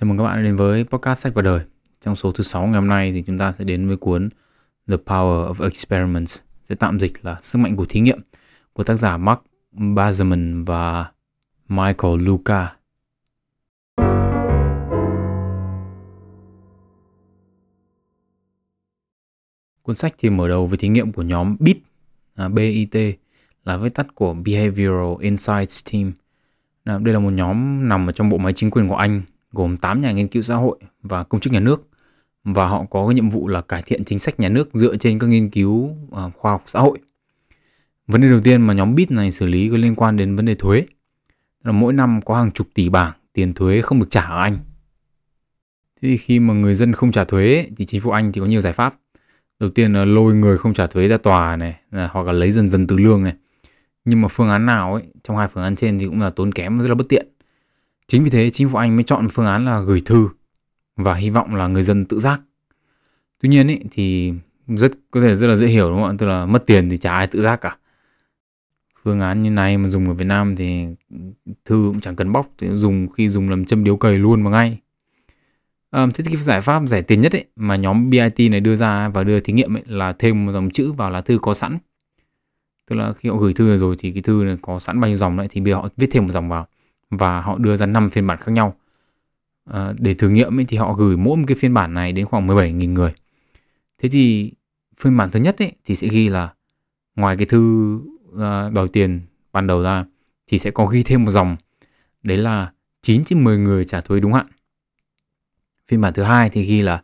Chào mừng các bạn đến với podcast sách và đời. Trong số thứ 6 ngày hôm nay thì chúng ta sẽ đến với cuốn The Power of Experiments, sẽ tạm dịch là Sức mạnh của thí nghiệm của tác giả Mark Bazerman và Michael Luca. Cuốn sách thì mở đầu với thí nghiệm của nhóm BIT, à, BIT là viết tắt của Behavioral Insights Team. À, đây là một nhóm nằm ở trong bộ máy chính quyền của Anh gồm 8 nhà nghiên cứu xã hội và công chức nhà nước và họ có cái nhiệm vụ là cải thiện chính sách nhà nước dựa trên các nghiên cứu à, khoa học xã hội. Vấn đề đầu tiên mà nhóm BIT này xử lý có liên quan đến vấn đề thuế. Là mỗi năm có hàng chục tỷ bảng tiền thuế không được trả ở Anh. Thế thì khi mà người dân không trả thuế thì chính phủ Anh thì có nhiều giải pháp. Đầu tiên là lôi người không trả thuế ra tòa này, hoặc là lấy dần dần từ lương này. Nhưng mà phương án nào ấy, trong hai phương án trên thì cũng là tốn kém rất là bất tiện. Chính vì thế chính phủ Anh mới chọn phương án là gửi thư và hy vọng là người dân tự giác. Tuy nhiên ấy, thì rất có thể rất là dễ hiểu đúng không ạ? Tức là mất tiền thì chả ai tự giác cả. Phương án như này mà dùng ở Việt Nam thì thư cũng chẳng cần bóc, thì dùng khi dùng làm châm điếu cầy luôn mà ngay. À, thế thì cái giải pháp rẻ tiền nhất ấy mà nhóm BIT này đưa ra và đưa thí nghiệm ấy là thêm một dòng chữ vào lá thư có sẵn. Tức là khi họ gửi thư rồi thì cái thư này có sẵn bao nhiêu dòng đấy thì bây giờ họ viết thêm một dòng vào và họ đưa ra 5 phiên bản khác nhau. À, để thử nghiệm ấy, thì họ gửi mỗi một cái phiên bản này đến khoảng 17.000 người. Thế thì phiên bản thứ nhất ấy, thì sẽ ghi là ngoài cái thư uh, đòi tiền ban đầu ra thì sẽ có ghi thêm một dòng đấy là 9 trên 10 người trả thuế đúng hạn. Phiên bản thứ hai thì ghi là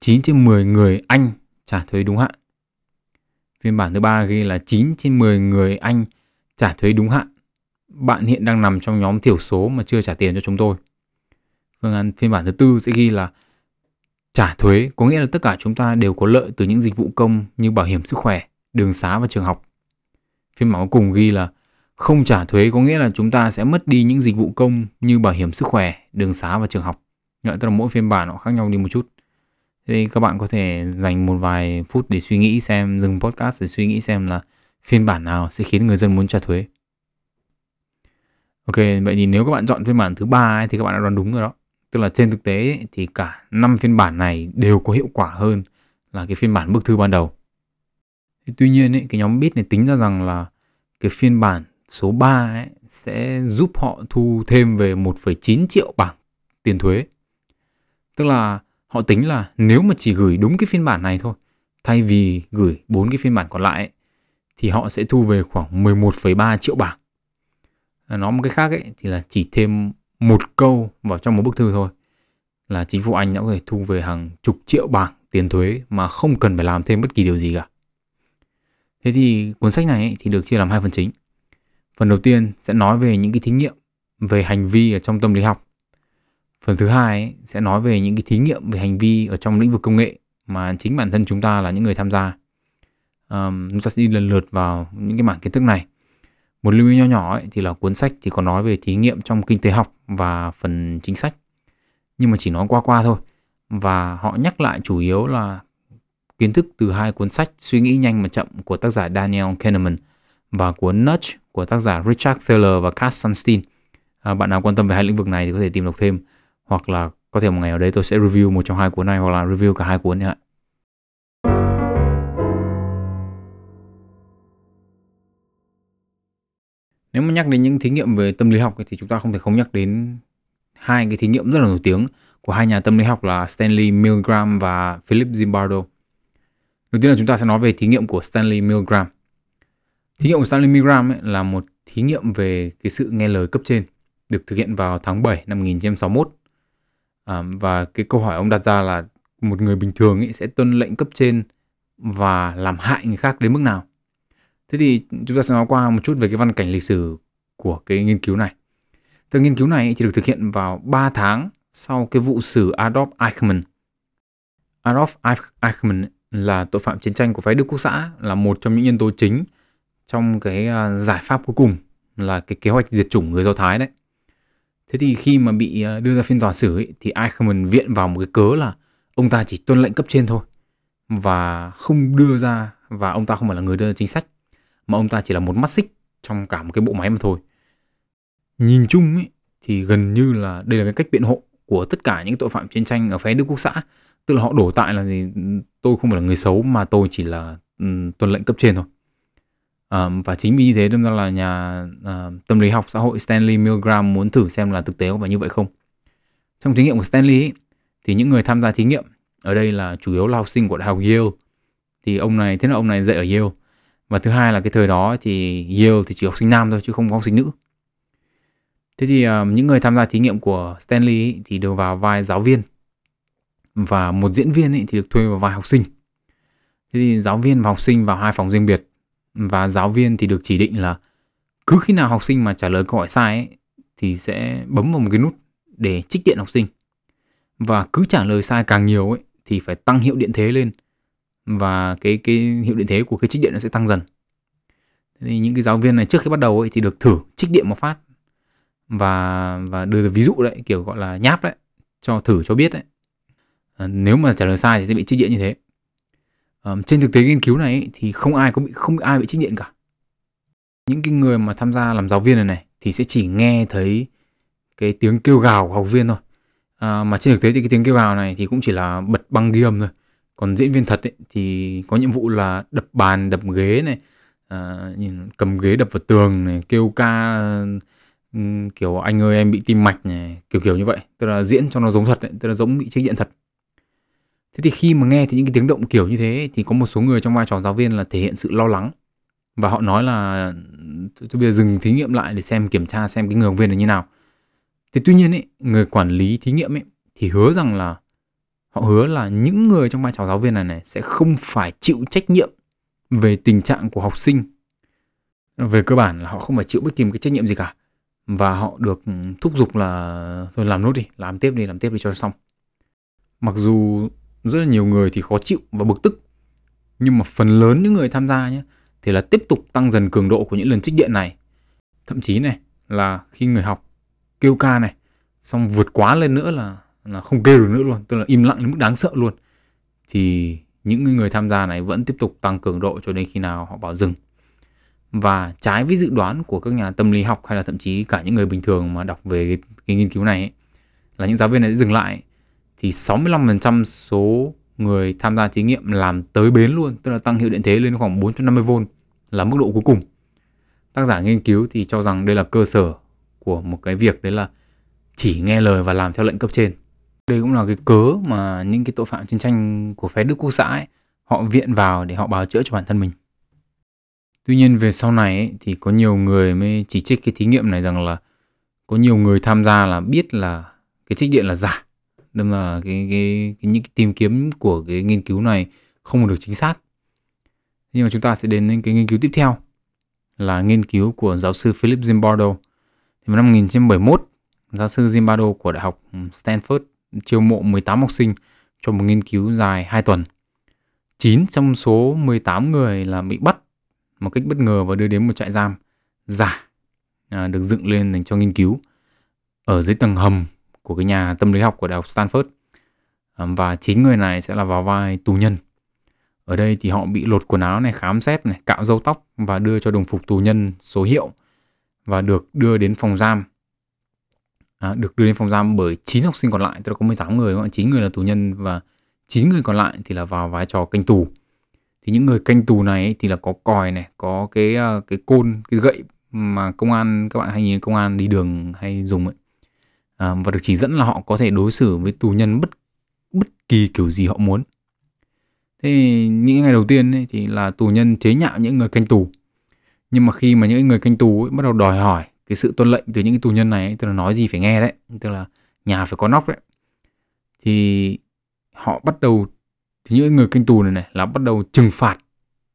9 trên 10 người Anh trả thuế đúng hạn. Phiên bản thứ ba ghi là 9 trên 10 người Anh trả thuế đúng hạn bạn hiện đang nằm trong nhóm thiểu số mà chưa trả tiền cho chúng tôi. Phương án phiên bản thứ tư sẽ ghi là trả thuế, có nghĩa là tất cả chúng ta đều có lợi từ những dịch vụ công như bảo hiểm sức khỏe, đường xá và trường học. Phiên bản cuối cùng ghi là không trả thuế có nghĩa là chúng ta sẽ mất đi những dịch vụ công như bảo hiểm sức khỏe, đường xá và trường học. Tức là mỗi phiên bản nó khác nhau đi một chút. Thế các bạn có thể dành một vài phút để suy nghĩ xem, dừng podcast để suy nghĩ xem là phiên bản nào sẽ khiến người dân muốn trả thuế. Ok, vậy thì nếu các bạn chọn phiên bản thứ ba thì các bạn đã đoán đúng rồi đó. Tức là trên thực tế thì cả năm phiên bản này đều có hiệu quả hơn là cái phiên bản bức thư ban đầu. Tuy nhiên ấy, cái nhóm bit này tính ra rằng là cái phiên bản số 3 ấy, sẽ giúp họ thu thêm về 1,9 triệu bảng tiền thuế. Tức là họ tính là nếu mà chỉ gửi đúng cái phiên bản này thôi, thay vì gửi bốn cái phiên bản còn lại ấy, thì họ sẽ thu về khoảng 11,3 triệu bảng À, nói một cái khác ấy thì là chỉ thêm một câu vào trong một bức thư thôi là chính phủ Anh đã có thể thu về hàng chục triệu bảng tiền thuế mà không cần phải làm thêm bất kỳ điều gì cả. Thế thì cuốn sách này ấy, thì được chia làm hai phần chính. Phần đầu tiên sẽ nói về những cái thí nghiệm về hành vi ở trong tâm lý học. Phần thứ hai ấy, sẽ nói về những cái thí nghiệm về hành vi ở trong lĩnh vực công nghệ mà chính bản thân chúng ta là những người tham gia. Um, chúng ta sẽ đi lần lượt vào những cái mảng kiến thức này. Một lưu ý nhỏ nhỏ ấy, thì là cuốn sách thì có nói về thí nghiệm trong kinh tế học và phần chính sách. Nhưng mà chỉ nói qua qua thôi. Và họ nhắc lại chủ yếu là kiến thức từ hai cuốn sách Suy nghĩ nhanh mà chậm của tác giả Daniel Kahneman và cuốn Nudge của tác giả Richard Thaler và Cass Sunstein. À, bạn nào quan tâm về hai lĩnh vực này thì có thể tìm đọc thêm hoặc là có thể một ngày ở đây tôi sẽ review một trong hai cuốn này hoặc là review cả hai cuốn nhé. Nếu mà nhắc đến những thí nghiệm về tâm lý học thì chúng ta không thể không nhắc đến hai cái thí nghiệm rất là nổi tiếng của hai nhà tâm lý học là Stanley Milgram và Philip Zimbardo. Đầu tiên là chúng ta sẽ nói về thí nghiệm của Stanley Milgram. Thí nghiệm của Stanley Milgram ấy là một thí nghiệm về cái sự nghe lời cấp trên được thực hiện vào tháng 7 năm 1961. À, và cái câu hỏi ông đặt ra là một người bình thường ấy sẽ tuân lệnh cấp trên và làm hại người khác đến mức nào? Thế thì chúng ta sẽ nói qua một chút về cái văn cảnh lịch sử của cái nghiên cứu này. Từ nghiên cứu này thì được thực hiện vào 3 tháng sau cái vụ xử Adolf Eichmann. Adolf Eichmann là tội phạm chiến tranh của phái Đức Quốc xã, là một trong những nhân tố chính trong cái à, giải pháp cuối cùng là cái kế hoạch diệt chủng người Do Thái đấy. Thế thì khi mà bị à, đưa ra phiên tòa xử ấy, thì Eichmann viện vào một cái cớ là ông ta chỉ tuân lệnh cấp trên thôi và không đưa ra và ông ta không phải là người đưa ra chính sách mà ông ta chỉ là một mắt xích trong cả một cái bộ máy mà thôi. Nhìn chung ấy, thì gần như là đây là cái cách biện hộ của tất cả những tội phạm chiến tranh ở phái Đức Quốc xã. Tức là họ đổ tại là gì tôi không phải là người xấu mà tôi chỉ là ừ, um, tuân lệnh cấp trên thôi. à, và chính vì như thế đâm ra là nhà à, tâm lý học xã hội Stanley Milgram muốn thử xem là thực tế có phải như vậy không. Trong thí nghiệm của Stanley ấy, thì những người tham gia thí nghiệm ở đây là chủ yếu là học sinh của đại học Yale thì ông này thế là ông này dạy ở Yale và thứ hai là cái thời đó thì Yale thì chỉ học sinh nam thôi chứ không có học sinh nữ. Thế thì um, những người tham gia thí nghiệm của Stanley ấy, thì đều vào vai giáo viên. Và một diễn viên ấy thì được thuê vào vai học sinh. Thế thì giáo viên và học sinh vào hai phòng riêng biệt. Và giáo viên thì được chỉ định là cứ khi nào học sinh mà trả lời câu hỏi sai ấy, thì sẽ bấm vào một cái nút để trích điện học sinh. Và cứ trả lời sai càng nhiều ấy thì phải tăng hiệu điện thế lên và cái cái hiệu điện thế của cái trích điện nó sẽ tăng dần. Thì những cái giáo viên này trước khi bắt đầu ấy thì được thử trích điện một phát và và đưa ra ví dụ đấy kiểu gọi là nháp đấy cho thử cho biết đấy. À, nếu mà trả lời sai thì sẽ bị trích điện như thế. À, trên thực tế nghiên cứu này ấy, thì không ai có bị không ai bị trích điện cả. Những cái người mà tham gia làm giáo viên này này thì sẽ chỉ nghe thấy cái tiếng kêu gào của học viên thôi. À, mà trên thực tế thì cái tiếng kêu gào này thì cũng chỉ là bật băng ghi âm thôi còn diễn viên thật ấy, thì có nhiệm vụ là đập bàn đập ghế này à, nhìn cầm ghế đập vào tường này kêu ca ừ, kiểu anh ơi em bị tim mạch này kiểu kiểu như vậy. Tức là diễn cho nó giống thật ấy, tức là giống bị trách điện thật. Thế thì khi mà nghe thì những cái tiếng động kiểu như thế thì có một số người trong vai trò giáo viên là thể hiện sự lo lắng. Và họ nói là tôi bây giờ dừng thí nghiệm lại để xem kiểm tra xem cái người học viên là như nào. Thì tuy nhiên ấy, người quản lý thí nghiệm ấy thì hứa rằng là họ hứa là những người trong vai trò giáo viên này này sẽ không phải chịu trách nhiệm về tình trạng của học sinh. Về cơ bản là họ không phải chịu bất kỳ một cái trách nhiệm gì cả và họ được thúc giục là thôi làm nốt đi, làm tiếp đi, làm tiếp đi cho xong. Mặc dù rất là nhiều người thì khó chịu và bực tức nhưng mà phần lớn những người tham gia nhé thì là tiếp tục tăng dần cường độ của những lần trích điện này. Thậm chí này là khi người học kêu ca này xong vượt quá lên nữa là là không kêu được nữa luôn tức là im lặng đến mức đáng sợ luôn. Thì những người tham gia này vẫn tiếp tục tăng cường độ cho đến khi nào họ bảo dừng và trái với dự đoán của các nhà tâm lý học hay là thậm chí cả những người bình thường mà đọc về cái, cái nghiên cứu này ấy, là những giáo viên này sẽ dừng lại thì 65% số người tham gia thí nghiệm làm tới bến luôn tức là tăng hiệu điện thế lên khoảng 450V là mức độ cuối cùng. Tác giả nghiên cứu thì cho rằng đây là cơ sở của một cái việc đấy là chỉ nghe lời và làm theo lệnh cấp trên đây cũng là cái cớ mà những cái tội phạm chiến tranh của phái Đức Quốc xã ấy, họ viện vào để họ bào chữa cho bản thân mình. Tuy nhiên về sau này ấy, thì có nhiều người mới chỉ trích cái thí nghiệm này rằng là có nhiều người tham gia là biết là cái trích điện là giả. Đâm là cái, cái, cái những cái tìm kiếm của cái nghiên cứu này không được chính xác. Nhưng mà chúng ta sẽ đến đến cái nghiên cứu tiếp theo là nghiên cứu của giáo sư Philip Zimbardo. Thì năm 1971, giáo sư Zimbardo của Đại học Stanford chiêu mộ 18 học sinh cho một nghiên cứu dài 2 tuần. 9 trong số 18 người là bị bắt một cách bất ngờ và đưa đến một trại giam giả à, được dựng lên dành cho nghiên cứu ở dưới tầng hầm của cái nhà tâm lý học của Đại học Stanford. À, và chín người này sẽ là vào vai tù nhân. Ở đây thì họ bị lột quần áo này, khám xét này, cạo râu tóc và đưa cho đồng phục tù nhân số hiệu và được đưa đến phòng giam à, được đưa đến phòng giam bởi 9 học sinh còn lại, tức là có 18 người, đúng không? 9 người là tù nhân và 9 người còn lại thì là vào vai trò canh tù. Thì những người canh tù này thì là có còi này, có cái ờ, cái côn, cái gậy mà công an các bạn hay nhìn công an đi đường hay dùng ấy. À, và được chỉ dẫn là họ có thể đối xử với tù nhân bất bất kỳ kiểu gì họ muốn. Thế những ngày đầu tiên ấy, thì là tù nhân chế nhạo những người canh tù. Nhưng mà khi mà những người canh tù ấy bắt đầu đòi hỏi cái sự tuân lệnh từ những cái tù nhân này ấy, tức là nói gì phải nghe đấy tức là nhà phải có nóc đấy. Thì họ bắt đầu thì những người canh tù này này là bắt đầu trừng phạt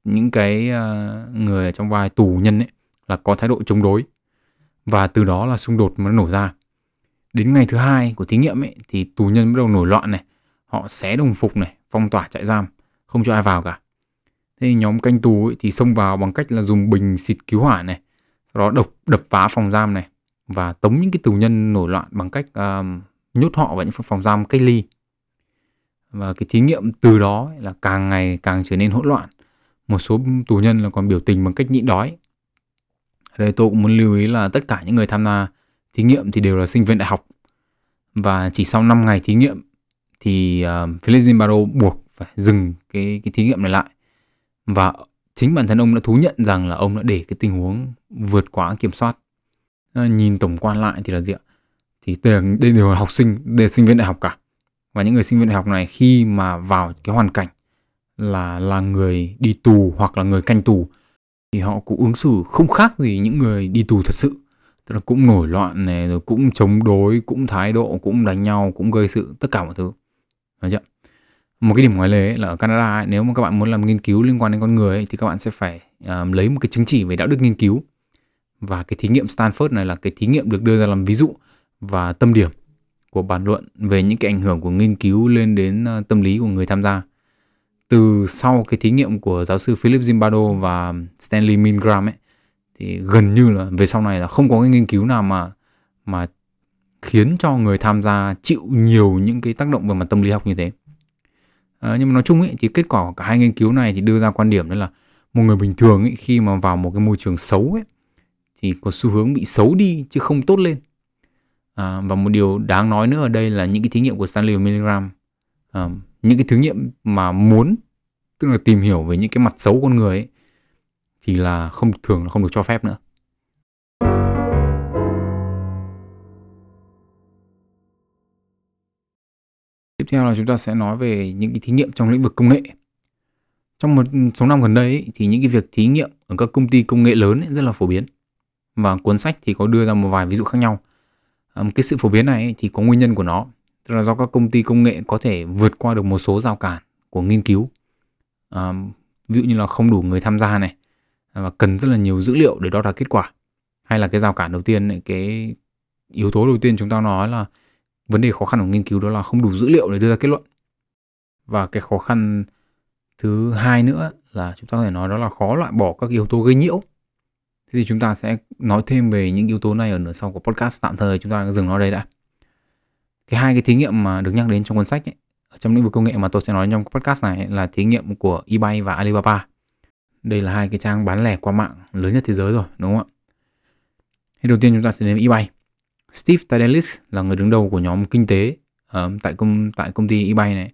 những cái uh, người ở trong vai tù nhân ấy là có thái độ chống đối. Và từ đó là xung đột mới nổ ra. Đến ngày thứ hai của thí nghiệm ấy thì tù nhân bắt đầu nổi loạn này họ xé đồng phục này phong tỏa trại giam không cho ai vào cả. Thế nhóm canh tù ấy thì xông vào bằng cách là dùng bình xịt cứu hỏa này đó đập đập phá phòng giam này và tống những cái tù nhân nổi loạn bằng cách um, nhốt họ vào những phòng giam cách ly. Và cái thí nghiệm từ đó là càng ngày càng trở nên hỗn loạn. Một số tù nhân là còn biểu tình bằng cách nhịn đói. Ở đây tôi cũng muốn lưu ý là tất cả những người tham gia thí nghiệm thì đều là sinh viên đại học. Và chỉ sau 5 ngày thí nghiệm thì uh, Philip Zimbardo buộc phải dừng cái cái thí nghiệm này lại. Và chính bản thân ông đã thú nhận rằng là ông đã để cái tình huống vượt quá kiểm soát. À, nhìn tổng quan lại thì là gì ạ? Thì đây, đều là học sinh đều là sinh viên đại học cả. Và những người sinh viên đại học này khi mà vào cái hoàn cảnh là là người đi tù hoặc là người canh tù thì họ cũng ứng xử không khác gì những người đi tù thật sự. Tức là cũng nổi loạn này rồi cũng chống đối cũng thái độ cũng đánh nhau cũng gây sự tất cả mọi thứ. Được chưa? Một cái điểm ngoài lề là ở Canada ấy, nếu mà các bạn muốn làm nghiên cứu liên quan đến con người ấy, thì các bạn sẽ phải um, lấy một cái chứng chỉ về đạo đức nghiên cứu. Và cái thí nghiệm Stanford này là cái thí nghiệm được đưa ra làm ví dụ và tâm điểm của bàn luận về những cái ảnh hưởng của nghiên cứu lên đến uh, tâm lý của người tham gia. Từ sau cái thí nghiệm của giáo sư Philip Zimbardo và Stanley Milgram ấy thì gần như là về sau này là không có cái nghiên cứu nào mà mà khiến cho người tham gia chịu nhiều những cái tác động về mặt tâm lý học như thế à, nhưng mà nói chung ấy thì kết quả của cả hai nghiên cứu này thì đưa ra quan điểm đó là một người bình thường ấy khi mà vào một cái môi trường xấu ấy thì có xu hướng bị xấu đi chứ không tốt lên. À, và một điều đáng nói nữa ở đây là những cái thí nghiệm của Stanley và Milgram à, ờ, những cái thí nghiệm mà muốn tức là tìm hiểu về những cái mặt xấu con người ấy, thì là không thường là không được cho phép nữa. Tiếp theo là chúng ta sẽ nói về những cái thí nghiệm trong lĩnh vực công nghệ. Trong một số năm gần đây ấy, thì những cái việc thí nghiệm ở các công ty công nghệ lớn ấy, rất là phổ biến. Và cuốn sách thì có đưa ra một vài ví dụ khác nhau. À, cái sự phổ biến này ấy, thì có nguyên nhân của nó. Tức là do các công ty công nghệ có thể vượt qua được một số rào cản của nghiên cứu. À, ví dụ như là không đủ người tham gia này và cần rất là nhiều dữ liệu để đo đạc kết quả. Hay là cái rào cản đầu tiên này, cái yếu tố đầu tiên chúng ta nói là vấn đề khó khăn của nghiên cứu đó là không đủ dữ liệu để đưa ra kết luận. Và cái khó khăn thứ hai nữa là chúng ta có thể nói đó là khó loại bỏ các yếu tố gây nhiễu. Thế thì chúng ta sẽ nói thêm về những yếu tố này ở nửa sau của podcast. Tạm thời chúng ta dừng nó đây đã. Cái hai cái thí nghiệm mà được nhắc đến trong cuốn sách ấy, ở trong lĩnh vực công nghệ mà tôi sẽ nói trong podcast này là thí nghiệm của eBay và Alibaba. Đây là hai cái trang bán lẻ qua mạng lớn nhất thế giới rồi đúng không ạ? Thì đầu tiên chúng ta sẽ đến eBay. Steve Tadelis là người đứng đầu của nhóm kinh tế uh, tại công tại công ty eBay này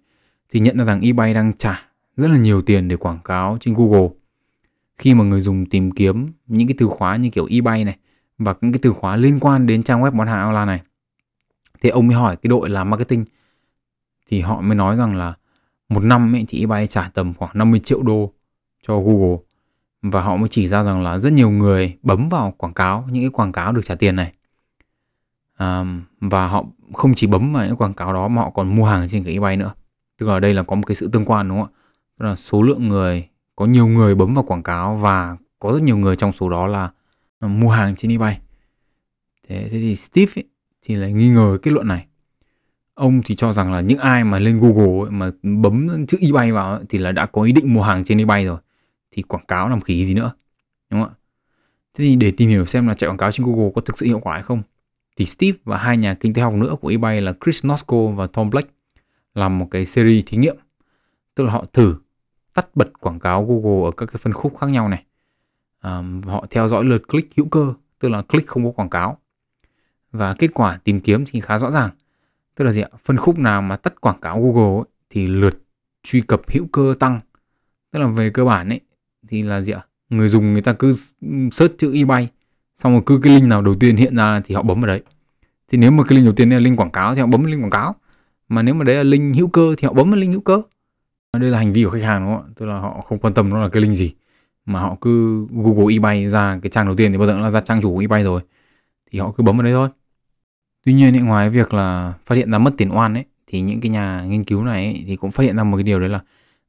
thì nhận ra rằng eBay đang trả rất là nhiều tiền để quảng cáo trên Google. Khi mà người dùng tìm kiếm những cái từ khóa như kiểu eBay này và những cái từ khóa liên quan đến trang web bán hàng online này thì ông mới hỏi cái đội làm marketing thì họ mới nói rằng là một năm ấy thì eBay trả tầm khoảng 50 triệu đô cho Google và họ mới chỉ ra rằng là rất nhiều người bấm vào quảng cáo những cái quảng cáo được trả tiền này và họ không chỉ bấm vào những quảng cáo đó mà họ còn mua hàng trên cái eBay nữa. Tức là đây là có một cái sự tương quan đúng không ạ? Tức là số lượng người có nhiều người bấm vào quảng cáo và có rất nhiều người trong số đó là ờ, mua hàng trên eBay. Thế, thế thì Steve ấy, thì lại nghi ngờ kết luận này. Ông thì cho rằng là những ai mà lên Google ấy, mà bấm chữ eBay vào ấy, thì là đã có ý định mua hàng trên eBay rồi. Thì quảng cáo làm khí gì nữa đúng không ạ? Thế thì để tìm hiểu xem là chạy quảng cáo trên Google có thực sự hiệu quả hay không thì Steve và hai nhà kinh tế học nữa của eBay là Chris Nosko và Tom Blake làm một cái series thí nghiệm. Tức là họ thử tắt bật quảng cáo Google ở các cái phân khúc khác nhau này. À, họ theo dõi lượt click hữu cơ, tức là click không có quảng cáo. Và kết quả tìm kiếm thì khá rõ ràng. Tức là gì ạ? Phân khúc nào mà tắt quảng cáo Google ấy, thì lượt truy cập hữu cơ tăng. Tức là về cơ bản ấy thì là gì ạ? Người dùng người ta cứ search chữ eBay xong rồi cứ cái link nào đầu tiên hiện ra thì họ bấm vào đấy. Thì nếu mà cái link đầu tiên là link quảng cáo thì họ bấm vào link quảng cáo. Mà nếu mà đấy là link hữu cơ thì họ bấm vào link hữu cơ. Đây là hành vi của khách hàng đúng không ạ? Tức là họ không quan tâm nó là cái link gì. Mà họ cứ google ebay ra cái trang đầu tiên thì bao giờ là ra trang chủ của ebay rồi. Thì họ cứ bấm vào đấy thôi. Tuy nhiên ấy, ngoài việc là phát hiện ra mất tiền oan ấy thì những cái nhà nghiên cứu này ấy, thì cũng phát hiện ra một cái điều đấy là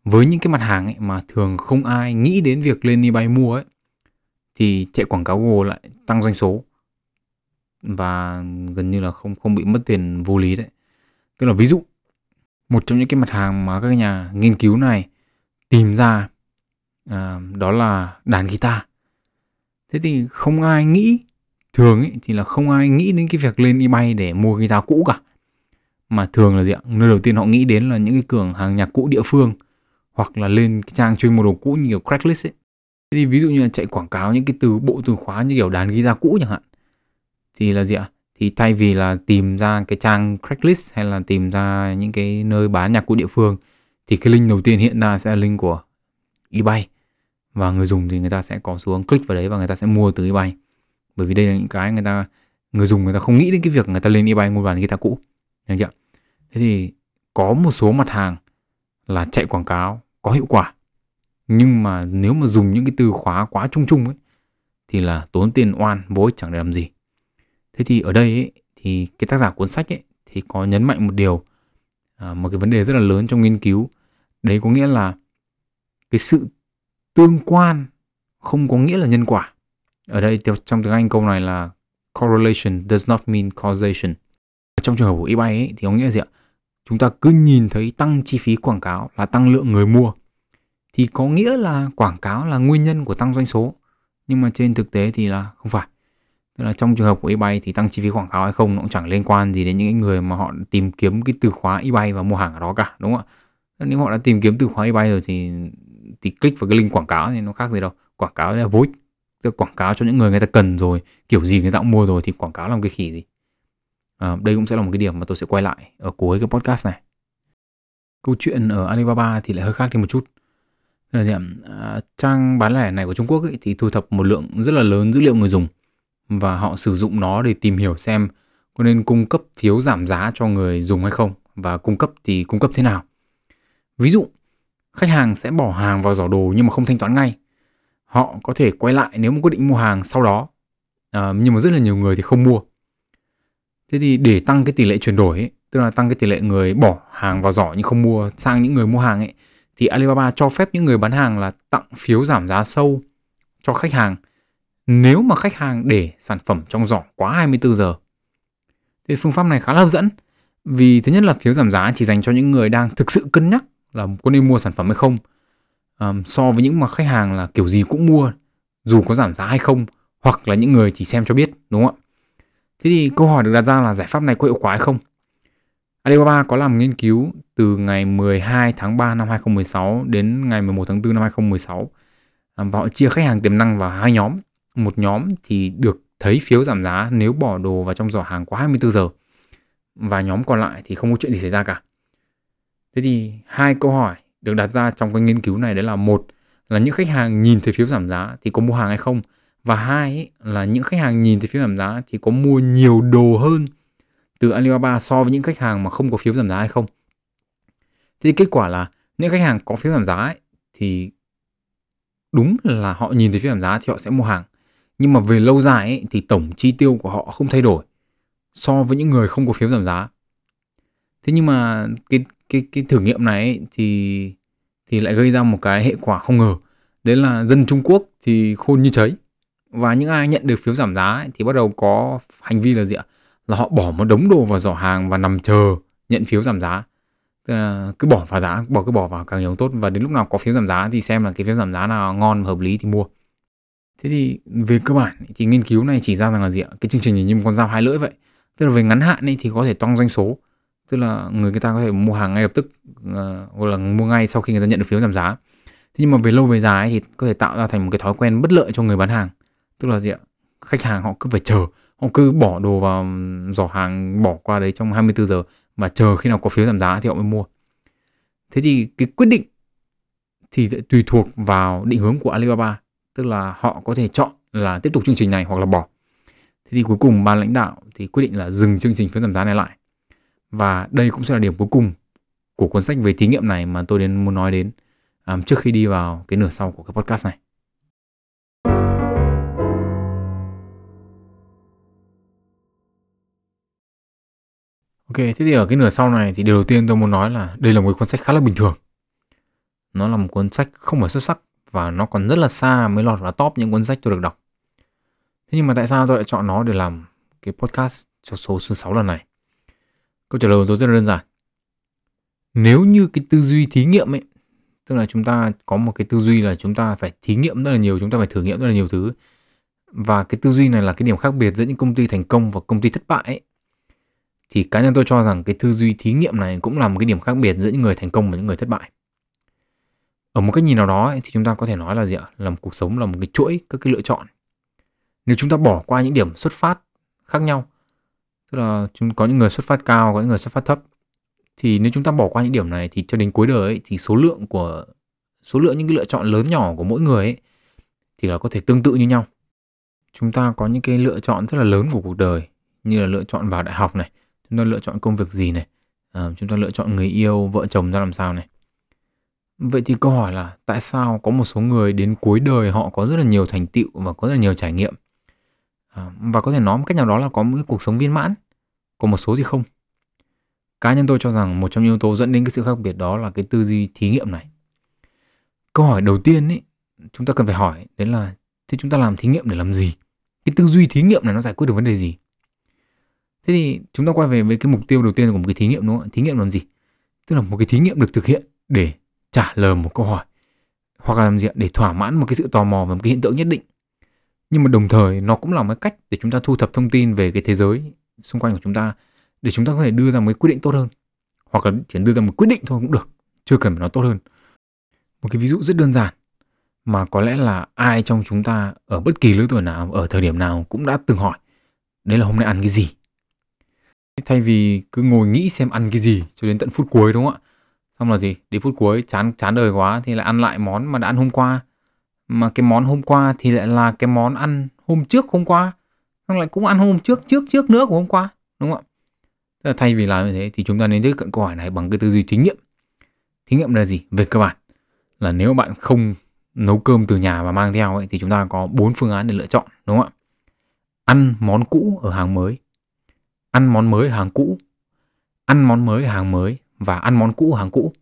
với những cái mặt hàng ấy mà thường không ai nghĩ đến việc lên ebay mua ấy thì chạy quảng cáo Google lại tăng doanh số và gần như là không không bị mất tiền vô lý đấy. Tức là ví dụ một trong những cái mặt hàng mà các nhà nghiên cứu này tìm ra à, đó là đàn guitar. Thế thì không ai nghĩ thường ấy thì là không ai nghĩ đến cái việc lên eBay để mua guitar cũ cả. Mà thường là gì ạ? Nơi đầu tiên họ nghĩ đến là những cái cửa hàng nhạc cũ địa phương hoặc là lên cái trang chuyên mua đồ cũ như kiểu Craigslist ấy Thế thì ví dụ như là chạy quảng cáo những cái từ, bộ từ khóa như kiểu đàn guitar cũ chẳng hạn, thì là gì ạ? thì thay vì là tìm ra cái trang Craigslist hay là tìm ra những cái nơi bán nhạc cụ địa phương, thì cái link đầu tiên hiện ra sẽ là link của eBay. Và người dùng thì người ta sẽ có xuống click vào đấy và người ta sẽ mua từ eBay. Bởi vì đây là những cái người ta, người dùng người ta không nghĩ đến cái việc người ta lên eBay mua bán guitar cũ. Được chưa? Thế thì có một số mặt hàng là chạy quảng cáo có hiệu quả nhưng mà nếu mà dùng những cái từ khóa quá chung chung ấy thì là tốn tiền oan vối chẳng để làm gì. Thế thì ở đây ấy, thì cái tác giả cuốn sách ấy thì có nhấn mạnh một điều à, một cái vấn đề rất là lớn trong nghiên cứu. Đấy có nghĩa là cái sự tương quan không có nghĩa là nhân quả. Ở đây trong tiếng Anh câu này là correlation does not mean causation. Trong trường hợp của eBay ấy, thì có nghĩa là gì ạ? Chúng ta cứ nhìn thấy tăng chi phí quảng cáo là tăng lượng người mua thì có nghĩa là quảng cáo là nguyên nhân của tăng doanh số. Nhưng mà trên thực tế thì là không phải. Tức là trong trường hợp của eBay thì tăng chi phí quảng cáo hay không nó cũng chẳng liên quan gì đến những người mà họ tìm kiếm cái từ khóa eBay và mua hàng ở đó cả đúng không ạ? Nếu họ đã tìm kiếm từ khóa eBay rồi thì thì click vào cái link quảng cáo thì nó khác gì đâu. Quảng cáo là void. Tức quảng cáo cho những người người ta cần rồi kiểu gì người ta cũng mua rồi thì quảng cáo làm cái khỉ gì. À, đây cũng sẽ là một cái điểm mà tôi sẽ quay lại ở cuối cái podcast này. Câu chuyện ở Alibaba thì lại hơi khác đi một chút là gì à, trang bán lẻ này của Trung Quốc ấy, thì thu thập một lượng rất là lớn dữ liệu người dùng và họ sử dụng nó để tìm hiểu xem có nên cung cấp phiếu giảm giá cho người dùng hay không và cung cấp thì cung cấp thế nào. Ví dụ, khách hàng sẽ bỏ hàng vào giỏ đồ nhưng mà không thanh toán ngay. Họ có thể quay lại nếu mà quyết định mua hàng sau đó, à, nhưng mà rất là nhiều người thì không mua. Thế thì để tăng cái tỷ lệ chuyển đổi ấy, tức là tăng cái tỷ lệ người bỏ hàng vào giỏ nhưng không mua sang những người mua hàng ấy, thì Alibaba cho phép những người bán hàng là tặng phiếu giảm giá sâu cho khách hàng nếu mà khách hàng để sản phẩm trong giỏ quá 24 giờ. Thì phương pháp này khá là hấp dẫn vì thứ nhất là phiếu giảm giá chỉ dành cho những người đang thực sự cân nhắc là có nên mua sản phẩm hay không um, so với những mà khách hàng là kiểu gì cũng mua dù có giảm giá hay không hoặc là những người chỉ xem cho biết đúng không ạ? Thế thì câu hỏi được đặt ra là giải pháp này có hiệu quả hay không? Alibaba có làm nghiên cứu từ ngày 12 tháng 3 năm 2016 đến ngày 11 tháng 4 năm 2016 à, và họ chia khách hàng tiềm năng vào hai nhóm. Một nhóm thì được thấy phiếu giảm giá nếu bỏ đồ vào trong giỏ hàng quá 24 giờ và nhóm còn lại thì không có chuyện gì xảy ra cả. Thế thì hai câu hỏi được đặt ra trong cái nghiên cứu này đấy là một là những khách hàng nhìn thấy phiếu giảm giá thì có mua hàng hay không và hai là những khách hàng nhìn thấy phiếu giảm giá thì có mua nhiều đồ hơn từ Alibaba so với những khách hàng mà không có phiếu giảm giá hay không. Thì kết quả là những khách hàng có phiếu giảm giá ấy, thì đúng là họ nhìn thấy phiếu giảm giá thì họ sẽ mua hàng. Nhưng mà về lâu dài ấy, thì tổng chi tiêu của họ không thay đổi so với những người không có phiếu giảm giá. Thế nhưng mà cái cái cái thử nghiệm này ấy, thì thì lại gây ra một cái hệ quả không ngờ. Đấy là dân Trung Quốc thì khôn như cháy. Và những ai nhận được phiếu giảm giá ấy, thì bắt đầu có hành vi là gì ạ? Là họ bỏ một đống đồ vào giỏ hàng và nằm chờ nhận phiếu giảm giá. Tức là cứ bỏ vào giá bỏ cứ bỏ vào càng nhiều tốt. Và đến lúc nào có phiếu giảm giá thì xem là cái phiếu giảm giá nào ngon hợp lý thì mua. Thế thì về cơ bản thì nghiên cứu này chỉ ra rằng là gì ạ? Cái chương trình này như một con dao hai lưỡi vậy. Tức là về ngắn hạn ấy thì có thể tăng doanh số. Tức là người người ta có thể mua hàng ngay lập tức uh, hoặc là mua ngay sau khi người ta nhận được phiếu giảm giá. Thế nhưng mà về lâu về dài ấy, thì có thể tạo ra thành một cái thói quen bất lợi cho người bán hàng. Tức là gì ạ? Khách hàng họ cứ phải chờ họ cứ bỏ đồ vào giỏ hàng bỏ qua đấy trong 24 giờ và chờ khi nào có phiếu giảm giá thì họ mới mua. Thế thì cái quyết định thì tùy thuộc vào định hướng của Alibaba tức là họ có thể chọn là tiếp tục chương trình này hoặc là bỏ. Thế thì cuối cùng ban lãnh đạo thì quyết định là dừng chương trình phiếu giảm giá này lại. Và đây cũng sẽ là điểm cuối cùng của cuốn sách về thí nghiệm này mà tôi đến muốn nói đến um, trước khi đi vào cái nửa sau của cái podcast này. Ok, thế thì ở cái nửa sau này thì điều đầu tiên tôi muốn nói là đây là một cuốn sách khá là bình thường. Nó là một cuốn sách không phải xuất sắc và nó còn rất là xa mới lọt vào top những cuốn sách tôi được đọc. Thế nhưng mà tại sao tôi lại chọn nó để làm cái podcast cho số số 6 lần này? Câu trả lời của tôi rất là đơn giản. Nếu như cái tư duy thí nghiệm ấy, tức là chúng ta có một cái tư duy là chúng ta phải thí nghiệm rất là nhiều, chúng ta phải thử nghiệm rất là nhiều thứ. Và cái tư duy này là cái điểm khác biệt giữa những công ty thành công và công ty thất bại ấy thì cá nhân tôi cho rằng cái tư duy thí nghiệm này cũng là một cái điểm khác biệt giữa những người thành công và những người thất bại. Ở một cách nhìn nào đó thì chúng ta có thể nói là gì ạ? Là một cuộc sống là một cái chuỗi các cái lựa chọn. Nếu chúng ta bỏ qua những điểm xuất phát khác nhau tức là chúng có những người xuất phát cao có những người xuất phát thấp thì nếu chúng ta bỏ qua những điểm này thì cho đến cuối đời ấy, thì số lượng của số lượng những cái lựa chọn lớn nhỏ của mỗi người ấy thì là có thể tương tự như nhau. Chúng ta có những cái lựa chọn rất là lớn của cuộc đời như là lựa chọn vào đại học này chúng ta lựa chọn công việc gì này? À, chúng ta lựa chọn người yêu vợ chồng ra làm sao này? Vậy thì câu hỏi là tại sao có một số người đến cuối đời họ có rất là nhiều thành tựu và có rất là nhiều trải nghiệm? À, và có thể nói một cách nào đó là có một cái cuộc sống viên mãn? Còn một số thì không. Cá nhân tôi cho rằng một trong những yếu tố dẫn đến cái sự khác biệt đó là cái tư duy thí nghiệm này. Câu hỏi đầu tiên ấy chúng ta cần phải hỏi đấy là thế chúng ta làm thí nghiệm để làm gì? Cái tư duy thí nghiệm này nó giải quyết được vấn đề gì? Thế thì chúng ta quay về với cái mục tiêu đầu tiên của một cái thí nghiệm đúng không thí nghiệm làm gì? Tức là một cái thí nghiệm được thực hiện để trả lời một câu hỏi, hoặc là làm gì để thỏa mãn một cái sự tò mò về một cái hiện tượng nhất định. Nhưng mà đồng thời nó cũng là một cách để chúng ta thu thập thông tin về cái thế giới xung quanh của chúng ta, để chúng ta có thể đưa ra một quyết định tốt hơn. Hoặc là chỉ đưa ra một quyết định thôi cũng được, chưa cần phải nói tốt hơn. Một cái ví dụ rất đơn giản, mà có lẽ là ai trong chúng ta ở bất kỳ lứa tuổi nào, ở thời điểm nào cũng đã từng hỏi, đấy là hôm nay ăn cái gì? Thay vì cứ ngồi nghĩ xem ăn cái gì cho đến tận phút cuối đúng không ạ? Xong là gì? Đến phút cuối chán chán đời quá thì lại ăn lại món mà đã ăn hôm qua. Mà cái món hôm qua thì lại là cái món ăn hôm trước hôm qua. Xong lại cũng ăn hôm trước trước trước nữa của hôm qua đúng không ạ? Tức là thay vì làm như thế thì chúng ta nên tiếp cận câu hỏi này bằng cái tư duy thí nghiệm. Thí nghiệm là gì? Về cơ bản là nếu bạn không nấu cơm từ nhà và mang theo ấy, thì chúng ta có bốn phương án để lựa chọn đúng không ạ? Ăn món cũ ở hàng mới ăn món mới hàng cũ, ăn món mới hàng mới và ăn món cũ hàng cũ,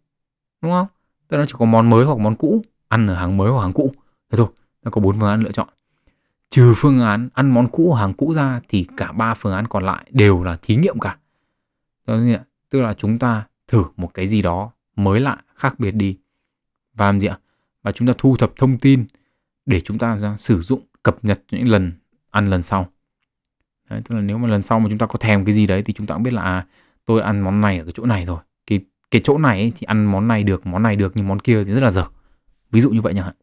đúng không? Tức là nó chỉ có món mới hoặc món cũ, ăn ở hàng mới hoặc hàng cũ. Thế thôi, nó có bốn phương án lựa chọn. Trừ phương án ăn món cũ hàng cũ ra thì cả ba phương án còn lại đều là thí nghiệm cả. Tức là chúng ta thử một cái gì đó mới lạ, khác biệt đi. Và làm gì ạ? Và chúng ta thu thập thông tin để chúng ta ra sử dụng, cập nhật những lần ăn lần sau đấy, tức là nếu mà lần sau mà chúng ta có thèm cái gì đấy thì chúng ta cũng biết là à, tôi ăn món này ở cái chỗ này rồi. Cái cái chỗ này ấy, thì ăn món này được món này được nhưng món kia thì rất là dở. Ví dụ như vậy chẳng hạn.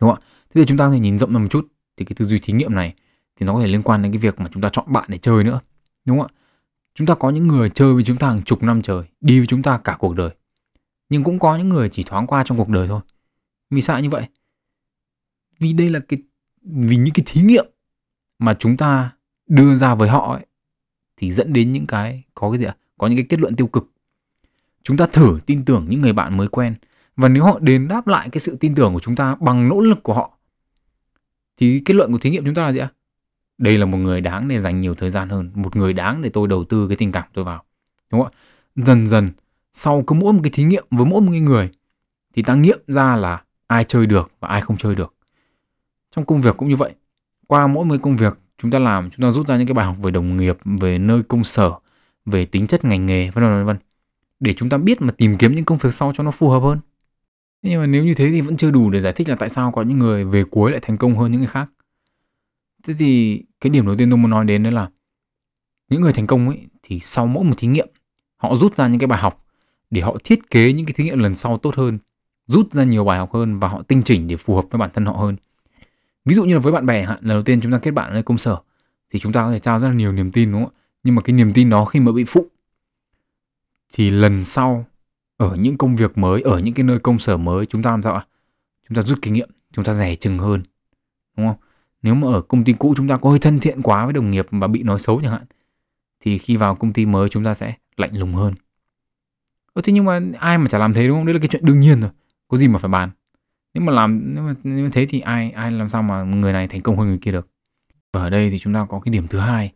Đúng không ạ? Thế thì chúng ta có thể nhìn rộng ra một chút thì cái tư duy thí nghiệm này thì nó có thể liên quan đến cái việc mà chúng ta chọn bạn để chơi nữa. Đúng không ạ? Chúng ta có những người chơi với chúng ta hàng chục năm trời đi với chúng ta cả cuộc đời. Nhưng cũng có những người chỉ thoáng qua trong cuộc đời thôi. Vì sao như vậy? Vì đây là cái vì những cái thí nghiệm mà chúng ta đưa ra với họ ấy, thì dẫn đến những cái có cái gì ạ? Có những cái kết luận tiêu cực. Chúng ta thử tin tưởng những người bạn mới quen. Và nếu họ đền đáp lại cái sự tin tưởng của chúng ta bằng nỗ lực của họ thì kết luận của thí nghiệm chúng ta là gì ạ? Đây là một người đáng để dành nhiều thời gian hơn một người đáng để tôi đầu tư cái tình cảm tôi vào. Đúng không ạ? Dần dần sau cứ mỗi một cái thí nghiệm với mỗi một người thì ta nghiệm ra là ai chơi được và ai không chơi được. Trong công việc cũng như vậy. Qua mỗi một công việc chúng ta làm, chúng ta rút ra những cái bài học về đồng nghiệp, về nơi công sở, về tính chất ngành nghề, vân vân vân để chúng ta biết mà tìm kiếm những công việc sau cho nó phù hợp hơn. Nhưng mà nếu như thế thì vẫn chưa đủ để giải thích là tại sao có những người về cuối lại thành công hơn những người khác. Thế thì cái điểm đầu tiên tôi muốn nói đến đấy là, những người thành công ấy thì sau mỗi một thí nghiệm, họ rút ra những cái bài học để họ thiết kế những cái thí nghiệm lần sau tốt hơn, rút ra nhiều bài học hơn và họ tinh chỉnh để phù hợp với bản thân họ hơn ví dụ như là với bạn bè hạn lần đầu tiên chúng ta kết bạn ở công sở thì chúng ta có thể trao rất là nhiều niềm tin đúng không ạ nhưng mà cái niềm tin đó khi mà bị phụ thì lần sau ở những công việc mới ở những cái nơi công sở mới chúng ta làm sao ạ chúng ta rút kinh nghiệm chúng ta rẻ chừng hơn đúng không nếu mà ở công ty cũ chúng ta có hơi thân thiện quá với đồng nghiệp và bị nói xấu chẳng hạn thì khi vào công ty mới chúng ta sẽ lạnh lùng hơn ừ, thế nhưng mà ai mà chả làm thế đúng không? Đấy là cái chuyện đương nhiên rồi. Có gì mà phải bàn. Nếu mà làm nếu mà, nếu mà thế thì ai ai làm sao mà người này thành công hơn người kia được. Và ở đây thì chúng ta có cái điểm thứ hai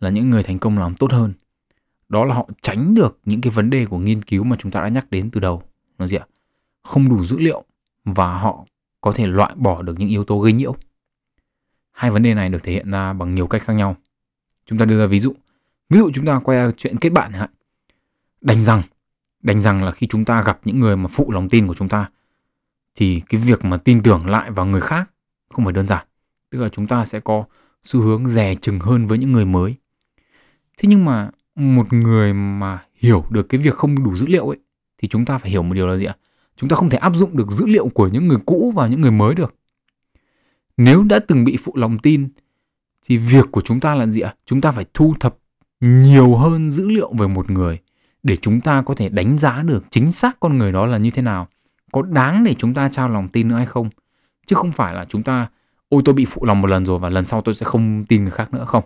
là những người thành công làm tốt hơn. Đó là họ tránh được những cái vấn đề của nghiên cứu mà chúng ta đã nhắc đến từ đầu. Nó gì ạ? Không đủ dữ liệu và họ có thể loại bỏ được những yếu tố gây nhiễu. Hai vấn đề này được thể hiện ra bằng nhiều cách khác nhau. Chúng ta đưa ra ví dụ. Ví dụ chúng ta quay chuyện kết bạn hạn. Đành rằng đành rằng là khi chúng ta gặp những người mà phụ lòng tin của chúng ta thì cái việc mà tin tưởng lại vào người khác không phải đơn giản. Tức là chúng ta sẽ có xu hướng dè chừng hơn với những người mới. Thế nhưng mà một người mà hiểu được cái việc không đủ dữ liệu ấy, thì chúng ta phải hiểu một điều là gì ạ? Chúng ta không thể áp dụng được dữ liệu của những người cũ vào những người mới được. Nếu đã từng bị phụ lòng tin, thì việc của chúng ta là gì ạ? Chúng ta phải thu thập nhiều hơn dữ liệu về một người để chúng ta có thể đánh giá được chính xác con người đó là như thế nào có đáng để chúng ta trao lòng tin nữa hay không? Chứ không phải là chúng ta, ôi, tôi bị phụ lòng một lần rồi và lần sau tôi sẽ không tin người khác nữa không?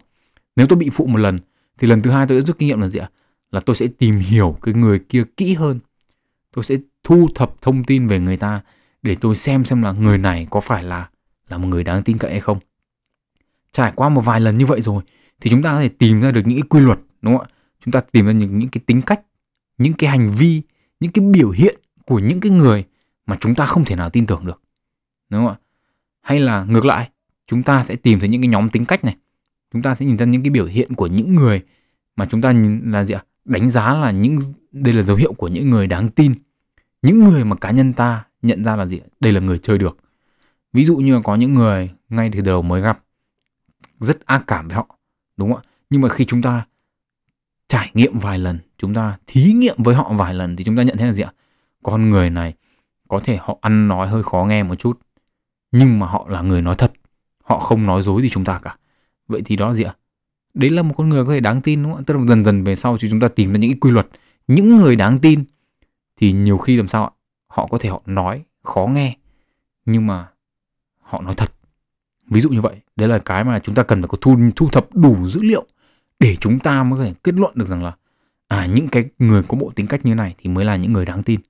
Nếu tôi bị phụ một lần, thì lần thứ hai tôi sẽ rút kinh nghiệm là gì ạ? Là tôi sẽ tìm hiểu cái người kia kỹ hơn. Tôi sẽ thu thập thông tin về người ta để tôi xem xem là người này có phải là là một người đáng tin cậy hay không. Trải qua một vài lần như vậy rồi, thì chúng ta có thể tìm ra được những cái quy luật, đúng không ạ? Chúng ta tìm ra những những cái tính cách, những cái hành vi, những cái biểu hiện của những cái người mà chúng ta không thể nào tin tưởng được, đúng không ạ? Hay là ngược lại, chúng ta sẽ tìm thấy những cái nhóm tính cách này. Chúng ta sẽ nhìn ra những cái biểu hiện của những người mà chúng ta nhìn là gì ạ? Đánh giá là những, đây là dấu hiệu của những người đáng tin. Những người mà cá nhân ta nhận ra là gì đây là người chơi được. Ví dụ như là có những người ngay từ đầu mới gặp, rất ác cảm với họ, đúng không ạ? Nhưng mà khi chúng ta trải nghiệm vài lần, chúng ta thí nghiệm với họ vài lần thì chúng ta nhận thấy là gì ạ? Con người này có thể họ ăn nói hơi khó nghe một chút, nhưng mà họ là người nói thật, họ không nói dối gì chúng ta cả. Vậy thì đó là gì ạ? Đấy là một con người có thể đáng tin đúng không ạ? Tức là dần dần về sau thì chúng ta tìm ra những cái quy luật. Những người đáng tin thì nhiều khi làm sao ạ? Họ có thể họ nói khó nghe, nhưng mà họ nói thật. Ví dụ như vậy, đấy là cái mà chúng ta cần phải có thu thu thập đủ dữ liệu để chúng ta mới có thể kết luận được rằng là à những cái người có bộ tính cách như này thì mới là những người đáng tin?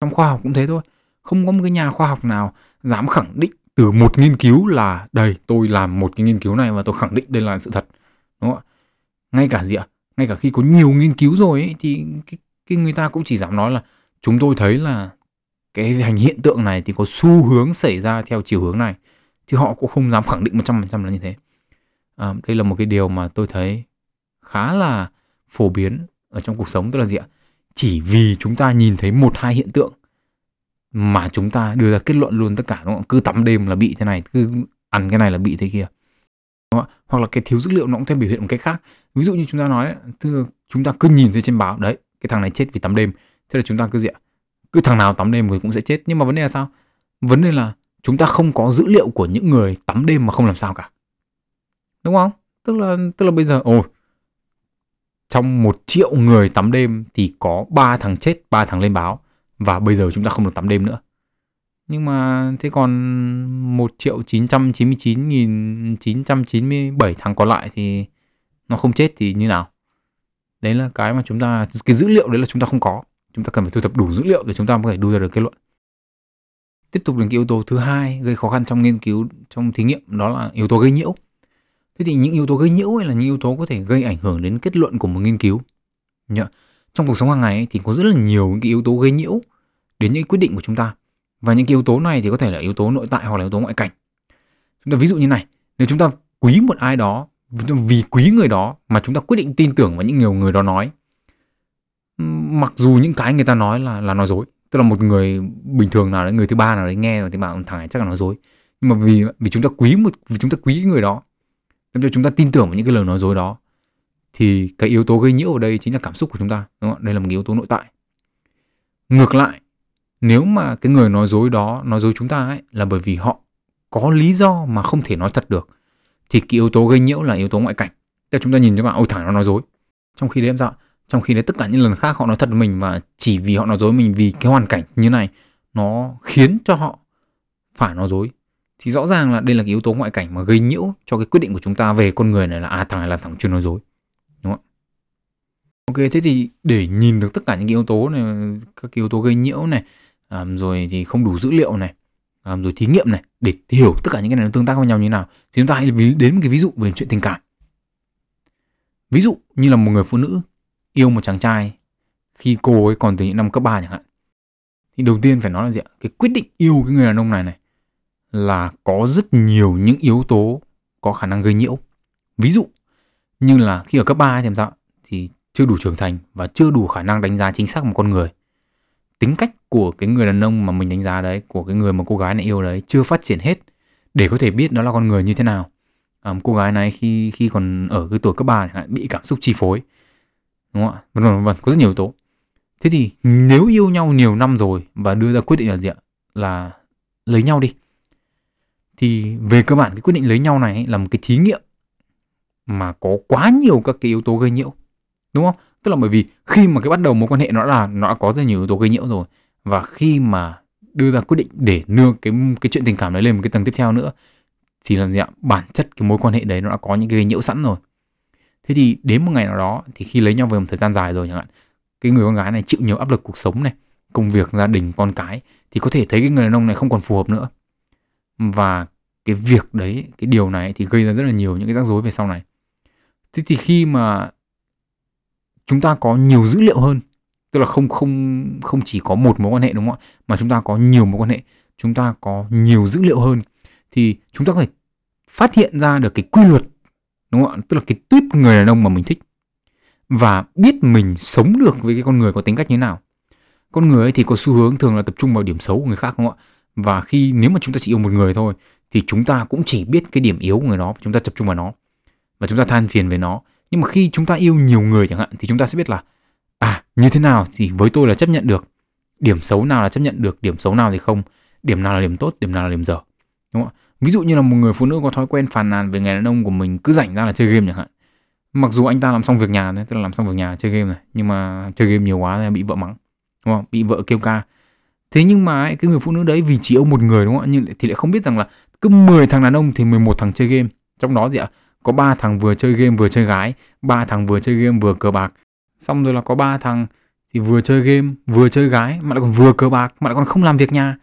Trong khoa học cũng thế thôi. Không có một cái nhà khoa học nào dám khẳng định từ một nghiên cứu là đây tôi làm một cái nghiên cứu này và tôi khẳng định đây là sự thật. Đúng không ạ? Ngay cả gì ạ? Ngay cả khi có nhiều nghiên cứu rồi ấy, thì cái, cái người ta cũng chỉ dám nói là chúng tôi thấy là cái hành hiện tượng này thì có xu hướng xảy ra theo chiều hướng này. Chứ họ cũng không dám khẳng định 100% là như thế. À, đây là một cái điều mà tôi thấy khá là phổ biến ở trong cuộc sống. Tức là gì ạ? Chỉ vì chúng ta nhìn thấy một hai hiện tượng mà chúng ta đưa ra kết luận luôn tất cả, đúng không? cứ tắm đêm là bị thế này, cứ ăn cái này là bị thế kia. Đúng không? hoặc là cái thiếu dữ liệu nó cũng theo biểu hiện một cách khác. Ví dụ như chúng ta nói thưa chúng ta cứ nhìn thấy trên báo, đấy, cái thằng này chết vì tắm đêm, thế là chúng ta cứ gì ạ? Cứ thằng nào tắm đêm người cũng sẽ chết. Nhưng mà vấn đề là sao? Vấn đề là chúng ta không có dữ liệu của những người tắm đêm mà không làm sao cả. Đúng không? Tức là tức là bây giờ ồ trong một triệu người tắm đêm thì có ba thằng chết, ba thằng lên báo. Và bây giờ chúng ta không được tắm đêm nữa. Nhưng mà thế còn 1 triệu 999 nghìn 997 thằng còn lại thì nó không chết thì như nào? Đấy là cái mà chúng ta, cái dữ liệu đấy là chúng ta không có. Chúng ta cần phải thu thập đủ dữ liệu để chúng ta có thể đưa ra được kết luận. Tiếp tục đến cái yếu tố thứ hai gây khó khăn trong nghiên cứu, trong thí nghiệm, đó là yếu tố gây nhiễu thế thì những yếu tố gây nhiễu là những yếu tố có thể gây ảnh hưởng đến kết luận của một nghiên cứu. Nhớ, trong cuộc sống hàng ngày thì có rất là nhiều những cái yếu tố gây nhiễu đến những quyết định của chúng ta. Và những cái yếu tố này thì có thể là yếu tố nội tại hoặc là yếu tố ngoại cảnh. Chúng ta ví dụ như này nếu chúng ta quý một ai đó vì quý người đó mà chúng ta quyết định tin tưởng vào những điều người đó nói mặc dù những cái người ta nói là là nói dối tức là một người bình thường nào đấy người thứ ba nào đấy nghe thì bảo thằng này chắc là nói dối. Nhưng mà vì vì chúng ta quý một vì chúng ta quý người đó làm cho chúng ta tin tưởng vào những cái lời nói dối đó. Thì cái yếu tố gây nhiễu ở đây chính là cảm xúc của chúng ta đúng không? đây là một yếu tố nội tại. Ngược lại nếu mà cái người nói dối đó nói dối chúng ta ấy là bởi vì họ có lý do mà không thể nói thật được thì cái yếu tố gây nhiễu là yếu tố ngoại cảnh. Tức chúng ta nhìn cho bạn ôi thằng nó nói dối. Trong khi đấy em dạo, trong khi đấy tất cả những lần khác họ nói thật với mình mà chỉ vì họ nói dối mình vì cái hoàn cảnh như này nó khiến cho họ phải nói dối thì rõ ràng là đây là cái yếu tố ngoại cảnh mà gây nhiễu cho cái quyết định của chúng ta về con người này là à thằng này là thằng chuyên nói dối. Đúng không ok thế thì để nhìn được tất cả những cái yếu tố này các cái yếu tố gây nhiễu này um, rồi thì không đủ dữ liệu này um, rồi thí nghiệm này để hiểu tất cả những cái này nó tương tác với nhau như thế nào thì chúng ta hãy đến một cái ví dụ về chuyện tình cảm. Ví dụ như là một người phụ nữ yêu một chàng trai khi cô ấy còn từ những năm cấp 3 chẳng hạn. Thì đầu tiên phải nói là gì ạ? Cái quyết định yêu cái người đàn ông này này là có rất nhiều những yếu tố có khả năng gây nhiễu. Ví dụ như là khi ở cấp 3 thì làm sao thì chưa đủ trưởng thành và chưa đủ khả năng đánh giá chính xác một con người. Tính cách của cái người đàn ông mà mình đánh giá đấy của cái người mà cô gái này yêu đấy chưa phát triển hết để có thể biết nó là con người như thế nào. À, cô gái này khi khi còn ở cái tuổi cấp ba bị cảm xúc chi phối. Đúng không ạ? Vân vân vân có rất nhiều yếu tố. Thế thì nếu yêu nhau nhiều năm rồi và đưa ra quyết định là gì ạ? Là lấy nhau đi thì về cơ bản cái quyết định lấy nhau này là một cái thí nghiệm mà có quá nhiều các cái yếu tố gây nhiễu, đúng không? Tức là bởi vì khi mà cái bắt đầu mối quan hệ nó là, nó đã có rất nhiều yếu tố gây nhiễu rồi và khi mà đưa ra quyết định để nâng cái cái chuyện tình cảm đấy lên một cái tầng tiếp theo nữa, thì là gì ạ? Bản chất cái mối quan hệ đấy nó đã có những cái gây nhiễu sẵn rồi. Thế thì đến một ngày nào đó thì khi lấy nhau về một thời gian dài rồi chẳng hạn, cái người con gái này chịu nhiều áp lực cuộc sống này, công việc, gia đình, con cái, thì có thể thấy cái người đàn ông này không còn phù hợp nữa và cái việc đấy, cái điều này thì gây ra rất là nhiều những cái rắc rối về sau này. Thế thì khi mà chúng ta có nhiều dữ liệu hơn, tức là không không không chỉ có một mối quan hệ, đúng không ạ? Mà chúng ta có nhiều mối quan hệ, chúng ta có nhiều dữ liệu hơn, thì chúng ta có thể phát hiện ra được cái quy luật, đúng không ạ? Tức là cái tuyết người đàn ông mà mình thích. Và biết mình sống được với cái con người có tính cách như thế nào. Con người ấy thì có xu hướng thường là tập trung vào điểm xấu của người khác, đúng không ạ? Và khi nếu mà chúng ta chỉ yêu một người thôi, thì chúng ta cũng chỉ biết cái điểm yếu của người đó và chúng ta tập trung vào nó. Và chúng ta than phiền về nó. Nhưng mà khi chúng ta yêu nhiều người chẳng hạn, thì chúng ta sẽ biết là à như thế nào thì với tôi là chấp nhận được. Điểm xấu nào là chấp nhận được, điểm xấu nào thì không. Điểm nào là điểm tốt, điểm nào là điểm dở. Đúng không ạ? Ví dụ như là một người phụ nữ có thói quen phàn nàn về người đàn ông của mình, cứ rảnh ra là chơi game chẳng hạn. Mặc dù anh ta làm xong việc nhà, tức là làm xong việc nhà chơi game này, nhưng mà chơi game nhiều quá thì bị vợ mắng. Đúng không bị vợ kêu ca thế nhưng mà ấy, cái người phụ nữ đấy vì chỉ yêu một người đúng không ạ? Nhưng thì lại không biết rằng là cứ 10 thằng đàn ông thì 11 thằng chơi game. Trong đó gì ạ có ba thằng vừa chơi game vừa chơi gái ba thằng vừa chơi game vừa cờ bạc. Xong rồi là có ba thằng thì vừa chơi game vừa chơi gái mà lại còn vừa cờ bạc mà lại còn không làm việc nhà.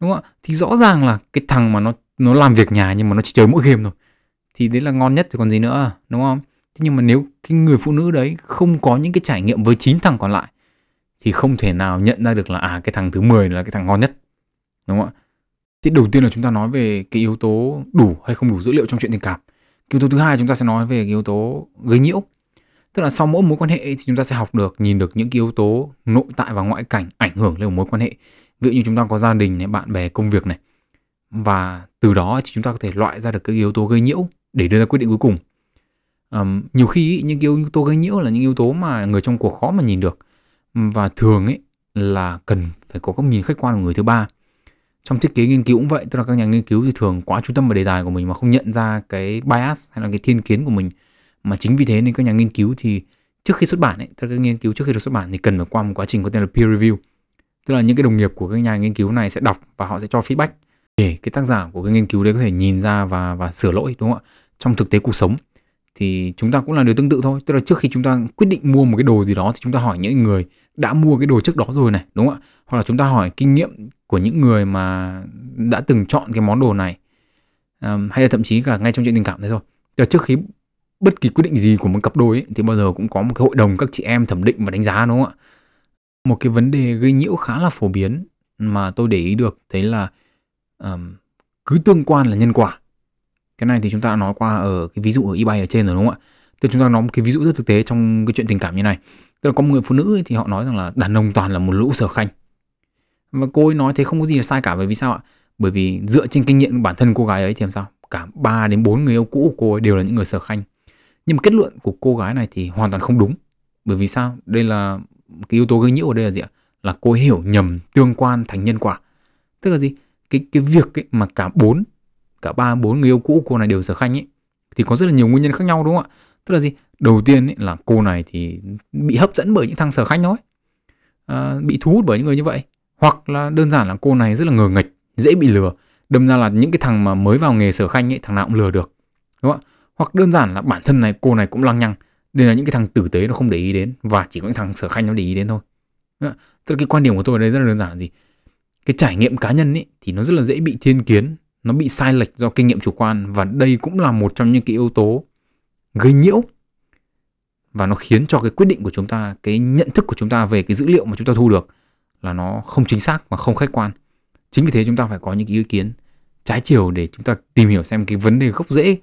Đúng không ạ? Thì rõ ràng là cái thằng mà nó nó làm việc nhà nhưng mà nó chỉ chơi mỗi game thôi. Thì đấy là ngon nhất thì còn gì nữa đúng không? Thế nhưng mà nếu cái người phụ nữ đấy không có những cái trải nghiệm với 9 thằng còn lại thì không thể nào nhận ra được là à cái thằng thứ 10 là cái thằng ngon nhất. Đúng không ạ? Thì đầu tiên là chúng ta nói về cái yếu tố đủ hay không đủ dữ liệu trong chuyện tình cảm. Cái yếu tố thứ hai chúng ta sẽ nói về cái yếu tố gây nhiễu. Tức là sau mỗi mối quan hệ thì chúng ta sẽ học được nhìn được những cái yếu tố nội tại và ngoại cảnh ảnh hưởng lên mối quan hệ. Ví dụ như chúng ta có gia đình này bạn bè công việc này. Và từ đó thì chúng ta có thể loại ra được các yếu tố gây nhiễu để đưa ra quyết định cuối cùng. Um, nhiều khi những yếu tố gây nhiễu là những yếu tố mà người trong cuộc khó mà nhìn được và thường ấy là cần phải có góc nhìn khách quan của người thứ ba. Trong thiết kế nghiên cứu cũng vậy, tức là các nhà nghiên cứu thì thường quá chú tâm vào đề tài của mình mà không nhận ra cái bias hay là cái thiên kiến của mình. Mà chính vì thế nên các nhà nghiên cứu thì trước khi xuất bản ấy, tức là các nghiên cứu trước khi được xuất bản thì cần phải qua một quá trình có tên là peer review. Tức là những cái đồng nghiệp của các nhà nghiên cứu này sẽ đọc và họ sẽ cho feedback để cái tác giả của cái nghiên cứu đấy có thể nhìn ra và và sửa lỗi, đúng không ạ? Trong thực tế cuộc sống thì chúng ta cũng là điều tương tự thôi. Tức là trước khi chúng ta quyết định mua một cái đồ gì đó thì chúng ta hỏi những người đã mua cái đồ trước đó rồi này đúng không ạ? Hoặc là chúng ta hỏi kinh nghiệm của những người mà đã từng chọn cái món đồ này à, hay là thậm chí cả ngay trong chuyện tình cảm thế thôi. Tức là trước khi bất kỳ quyết định gì của một cặp đôi ấy, thì bao giờ cũng có một cái hội đồng các chị em thẩm định và đánh giá đúng không ạ? Một cái vấn đề gây nhiễu khá là phổ biến mà tôi để ý được thấy là um, cứ tương quan là nhân quả cái này thì chúng ta đã nói qua ở cái ví dụ ở eBay ở trên rồi đúng không ạ? Tức chúng ta nói một cái ví dụ rất thực tế trong cái chuyện tình cảm như này. Tức là có một người phụ nữ ấy, thì họ nói rằng là đàn ông toàn là một lũ sở khanh. Và cô ấy nói thế không có gì là sai cả bởi vì sao ạ? Bởi vì dựa trên kinh nghiệm bản thân cô gái ấy thì làm sao? Cả 3 đến 4 người yêu cũ của cô ấy đều là những người sở khanh. Nhưng mà kết luận của cô gái này thì hoàn toàn không đúng. Bởi vì sao? Đây là cái yếu tố gây nhiễu ở đây là gì ạ? Là cô ấy hiểu nhầm tương quan thành nhân quả. Tức là gì? Cái cái việc ấy mà cả bốn cả ba bốn người yêu cũ cô này đều sở khanh ấy. Thì có rất là nhiều nguyên nhân khác nhau đúng không ạ? Tức là gì? Đầu tiên ấy là cô này thì bị hấp dẫn bởi những thằng sở khanh thôi. À, bị thu hút bởi những người như vậy. Hoặc là đơn giản là cô này rất là ngờ nghịch dễ bị lừa. Đâm ra là những cái thằng mà mới vào nghề sở khanh ấy thằng nào cũng lừa được. Đúng không ạ? Hoặc đơn giản là bản thân này cô này cũng lăng nhăng. Đây là những cái thằng tử tế nó không để ý đến. Và chỉ có những thằng sở khanh nó để ý đến thôi. Tức là cái quan điểm của tôi ở đây rất là đơn giản là gì? Cái trải nghiệm cá nhân ấy thì nó rất là dễ bị thiên kiến nó bị sai lệch do kinh nghiệm chủ quan và đây cũng là một trong những cái yếu tố gây nhiễu và nó khiến cho cái quyết định của chúng ta, cái nhận thức của chúng ta về cái dữ liệu mà chúng ta thu được là nó không chính xác và không khách quan. Chính vì thế chúng ta phải có những cái ý kiến trái chiều để chúng ta tìm hiểu xem cái vấn đề gốc rễ,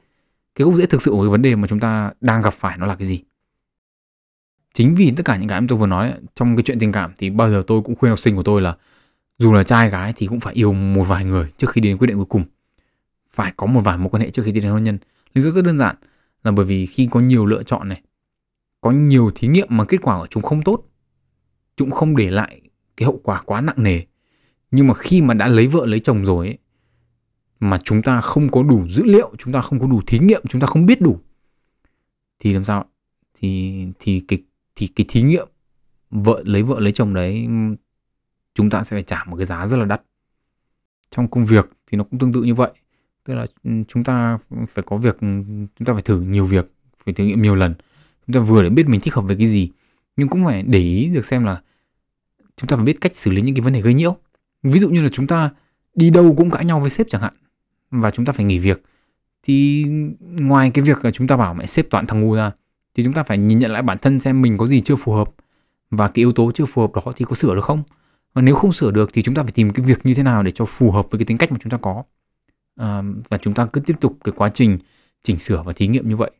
cái gốc rễ thực sự của cái vấn đề mà chúng ta đang gặp phải nó là cái gì. Chính vì tất cả những cái mà tôi vừa nói, trong cái chuyện tình cảm thì bao giờ tôi cũng khuyên học sinh của tôi là dù là trai gái thì cũng phải yêu một vài người trước khi đến quyết định cuối cùng. Phải có một vài mối quan hệ trước khi tiến đến hôn nhân. Lý do rất đơn giản là bởi vì khi có nhiều lựa chọn này có nhiều thí nghiệm mà kết quả của chúng không tốt chúng không để lại cái hậu quả quá nặng nề. Nhưng mà khi mà đã lấy vợ lấy chồng rồi ấy, mà chúng ta không có đủ dữ liệu chúng ta không có đủ thí nghiệm chúng ta không biết đủ thì làm sao thì thì cái thì cái thí nghiệm vợ lấy vợ lấy chồng đấy chúng ta sẽ phải trả một cái giá rất là đắt. Trong công việc thì nó cũng tương tự như vậy. Tức là ừ, chúng ta phải có việc ừ, chúng ta phải thử nhiều việc, phải thử nghiệm nhiều lần. Chúng ta vừa để biết mình thích hợp với cái gì, nhưng cũng phải để ý được xem là chúng ta phải biết cách xử lý những cái vấn đề gây nhiễu. Ví dụ như là chúng ta đi đâu cũng cãi nhau với sếp chẳng hạn, và chúng ta phải nghỉ việc, thì ngoài cái việc là chúng ta bảo mẹ sếp toàn thằng ngu ra, thì chúng ta phải nhìn nhận lại bản thân xem mình có gì chưa phù hợp, và cái yếu tố chưa phù hợp đó thì có sửa được không? Và nếu không sửa được thì chúng ta phải tìm cái việc như thế nào để cho phù hợp với cái tính cách mà chúng ta có. À, và chúng ta cứ tiếp tục cái quá trình chỉnh sửa và thí nghiệm như vậy.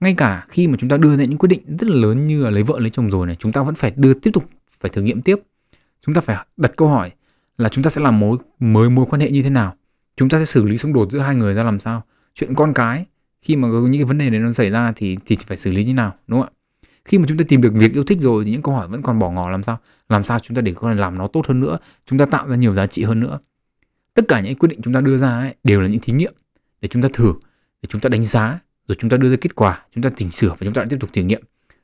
Ngay cả khi mà chúng ta đưa ra những quyết định rất là lớn như là lấy vợ lấy chồng rồi này chúng ta vẫn phải đưa tiếp tục phải thử nghiệm tiếp. Chúng ta phải đặt câu hỏi là chúng ta sẽ làm mối mới mối quan hệ như thế nào? Chúng ta sẽ xử lý xung đột giữa hai người ra làm sao? Chuyện con cái khi mà có những cái vấn đề này nó xảy ra thì thì phải xử lý như nào đúng không ạ? Khi mà chúng ta tìm được việc yêu thích rồi thì những câu hỏi vẫn còn bỏ ngỏ làm sao? Làm sao chúng ta để có thể làm nó tốt hơn nữa chúng ta tạo ra nhiều giá trị hơn nữa tất cả những quyết định chúng ta đưa ra ấy, đều là những thí nghiệm để chúng ta thử để chúng ta đánh giá rồi chúng ta đưa ra kết quả chúng ta chỉnh sửa và chúng ta lại tiếp tục thử nghiệm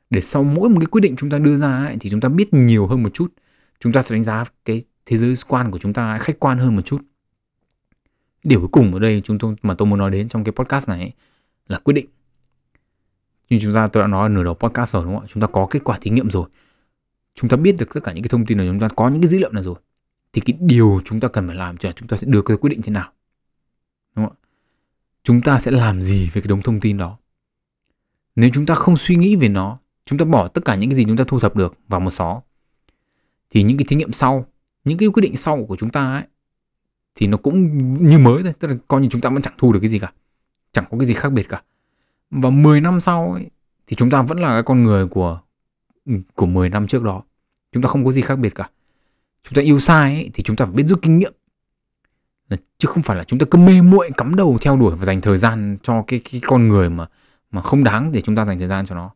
để sau mỗi một cái quyết định chúng ta đưa ra ấy, thì chúng ta biết nhiều hơn một chút chúng ta sẽ đánh giá cái thế giới quan của chúng ta khách quan hơn một chút điều cuối cùng ở đây chúng tôi mà tôi muốn nói đến trong cái podcast này ấy, là quyết định như chúng ta tôi đã nói ở nửa đầu podcast rồi đúng không ạ chúng ta có kết quả thí nghiệm rồi chúng ta biết được tất cả những cái thông tin này chúng ta có những cái dữ liệu này rồi thì cái điều chúng ta cần phải làm là chúng ta sẽ đưa cái quyết định thế nào đúng không ạ chúng ta sẽ làm gì về cái đống thông tin đó nếu chúng ta không suy nghĩ về nó chúng ta bỏ tất cả những cái gì chúng ta thu thập được vào một xó thì những cái thí nghiệm sau những cái quyết định sau của chúng ta ấy thì nó cũng như mới thôi tức là coi như chúng ta vẫn chẳng thu được cái gì cả chẳng có cái gì khác biệt cả và 10 năm sau ấy, thì chúng ta vẫn là cái con người của Ừ, của 10 năm trước đó. Chúng ta không có gì khác biệt cả. Chúng ta yêu sai ấy, thì chúng ta phải biết rút kinh nghiệm. Chứ không phải là chúng ta cứ mê muội cắm đầu theo đuổi và dành thời gian cho cái cái con người mà mà không đáng để chúng ta dành thời gian cho nó.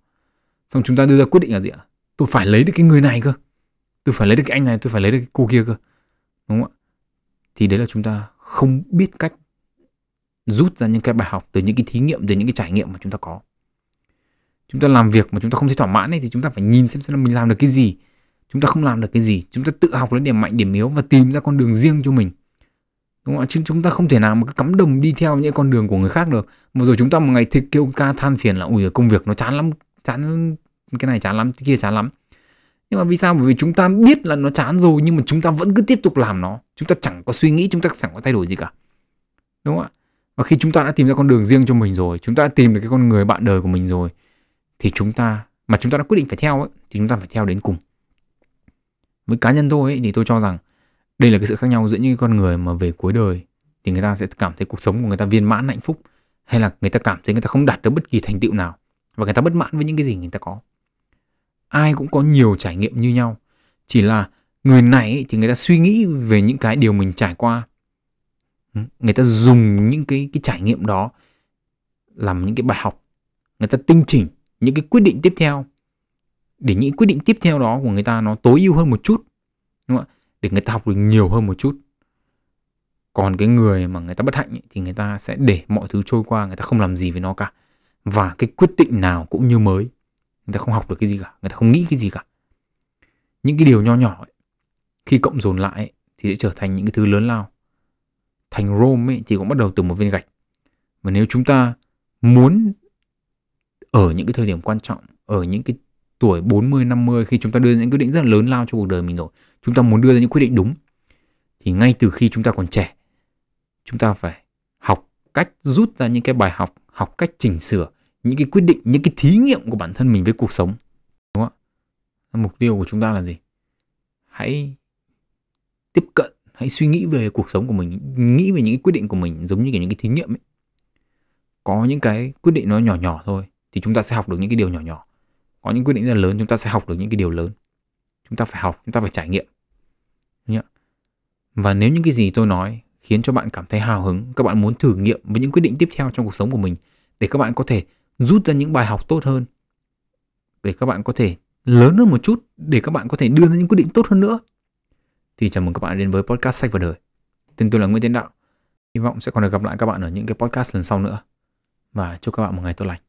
Xong chúng ta đưa ra quyết định là gì ạ? Tôi phải lấy được cái người này cơ. Tôi phải lấy được cái anh này tôi phải lấy được cái cô kia cơ. Đúng không ạ? Thì đấy là chúng ta không biết cách rút ra những cái bài học từ những cái thí nghiệm từ những cái trải nghiệm mà chúng ta có chúng ta làm việc mà chúng ta không thấy thỏa mãn ấy, thì chúng ta phải nhìn xem xem là mình làm được cái gì. Chúng ta không làm được cái gì. Chúng ta tự học lấy điểm mạnh điểm yếu và tìm ra con đường riêng cho mình. Đúng không ạ? Chứ chúng ta không thể nào mà cứ cắm đồng đi theo những con đường của người khác được. Mà rồi chúng ta một ngày thì kêu ca than phiền là ui công việc nó chán lắm chán cái này chán lắm cái kia chán lắm. Nhưng mà vì sao? Bởi vì chúng ta biết là nó chán rồi nhưng mà chúng ta vẫn cứ tiếp tục làm nó. Chúng ta chẳng có suy nghĩ chúng ta chẳng có thay đổi gì cả. Đúng không ạ? Và khi chúng ta đã tìm ra con đường riêng cho mình rồi chúng ta đã tìm được cái con người bạn đời của mình rồi thì chúng ta mà chúng ta đã quyết định phải theo ấy, thì chúng ta phải theo đến cùng. Với cá nhân tôi ấy, thì tôi cho rằng đây là cái sự khác nhau giữa những con người mà về cuối đời thì người ta sẽ cảm thấy cuộc sống của người ta viên mãn hạnh phúc hay là người ta cảm thấy người ta không đạt được bất kỳ thành tựu nào và người ta bất mãn với những cái gì người ta có. Ai cũng có nhiều trải nghiệm như nhau chỉ là người này thì người ta suy nghĩ về những cái điều mình trải qua. Ừ, người ta dùng những cái cái trải nghiệm đó làm những cái bài học người ta tinh chỉnh những cái quyết định tiếp theo. Để những quyết định tiếp theo đó của người ta nó tối ưu hơn một chút đúng không ạ? Để người ta học được nhiều hơn một chút. Còn cái người mà người ta bất hạnh ấy, thì người ta sẽ để mọi thứ trôi qua người ta không làm gì với nó cả. Và cái quyết định nào cũng như mới người ta không học được cái gì cả người ta không nghĩ cái gì cả. Những cái điều nho nhỏ ấy, khi cộng dồn lại ấy, thì sẽ trở thành những cái thứ lớn lao. Thành Rome ấy, thì cũng bắt đầu từ một viên gạch. Và nếu chúng ta muốn ở những cái thời điểm quan trọng, ở những cái tuổi 40 50 khi chúng ta đưa ra những quyết định rất là lớn lao cho cuộc đời mình rồi, chúng ta muốn đưa ra những quyết định đúng, thì ngay từ khi chúng ta còn trẻ, chúng ta phải học cách rút ra những cái bài học học cách chỉnh sửa những cái quyết định, những cái thí nghiệm của bản thân mình với cuộc sống. Đúng không ạ? Mục tiêu của chúng ta là gì? Hãy tiếp cận, hãy suy nghĩ về cuộc sống của mình, nghĩ về những cái quyết định của mình giống như kiểu những cái thí nghiệm ấy. Có những cái quyết định nó nhỏ nhỏ thôi thì chúng ta sẽ học được những cái điều nhỏ nhỏ. Có những quyết định rất là lớn, chúng ta sẽ học được những cái điều lớn. Chúng ta phải học, chúng ta phải trải nghiệm. Và nếu những cái gì tôi nói khiến cho bạn cảm thấy hào hứng, các bạn muốn thử nghiệm với những quyết định tiếp theo trong cuộc sống của mình để các bạn có thể rút ra những bài học tốt hơn, để các bạn có thể lớn hơn một chút, để các bạn có thể đưa ra những quyết định tốt hơn nữa, thì chào mừng các bạn đến với podcast sách và đời. Tên tôi là Nguyễn Tiến Đạo. Hy vọng sẽ còn được gặp lại các bạn ở những cái podcast lần sau nữa. Và chúc các bạn một ngày tốt lành.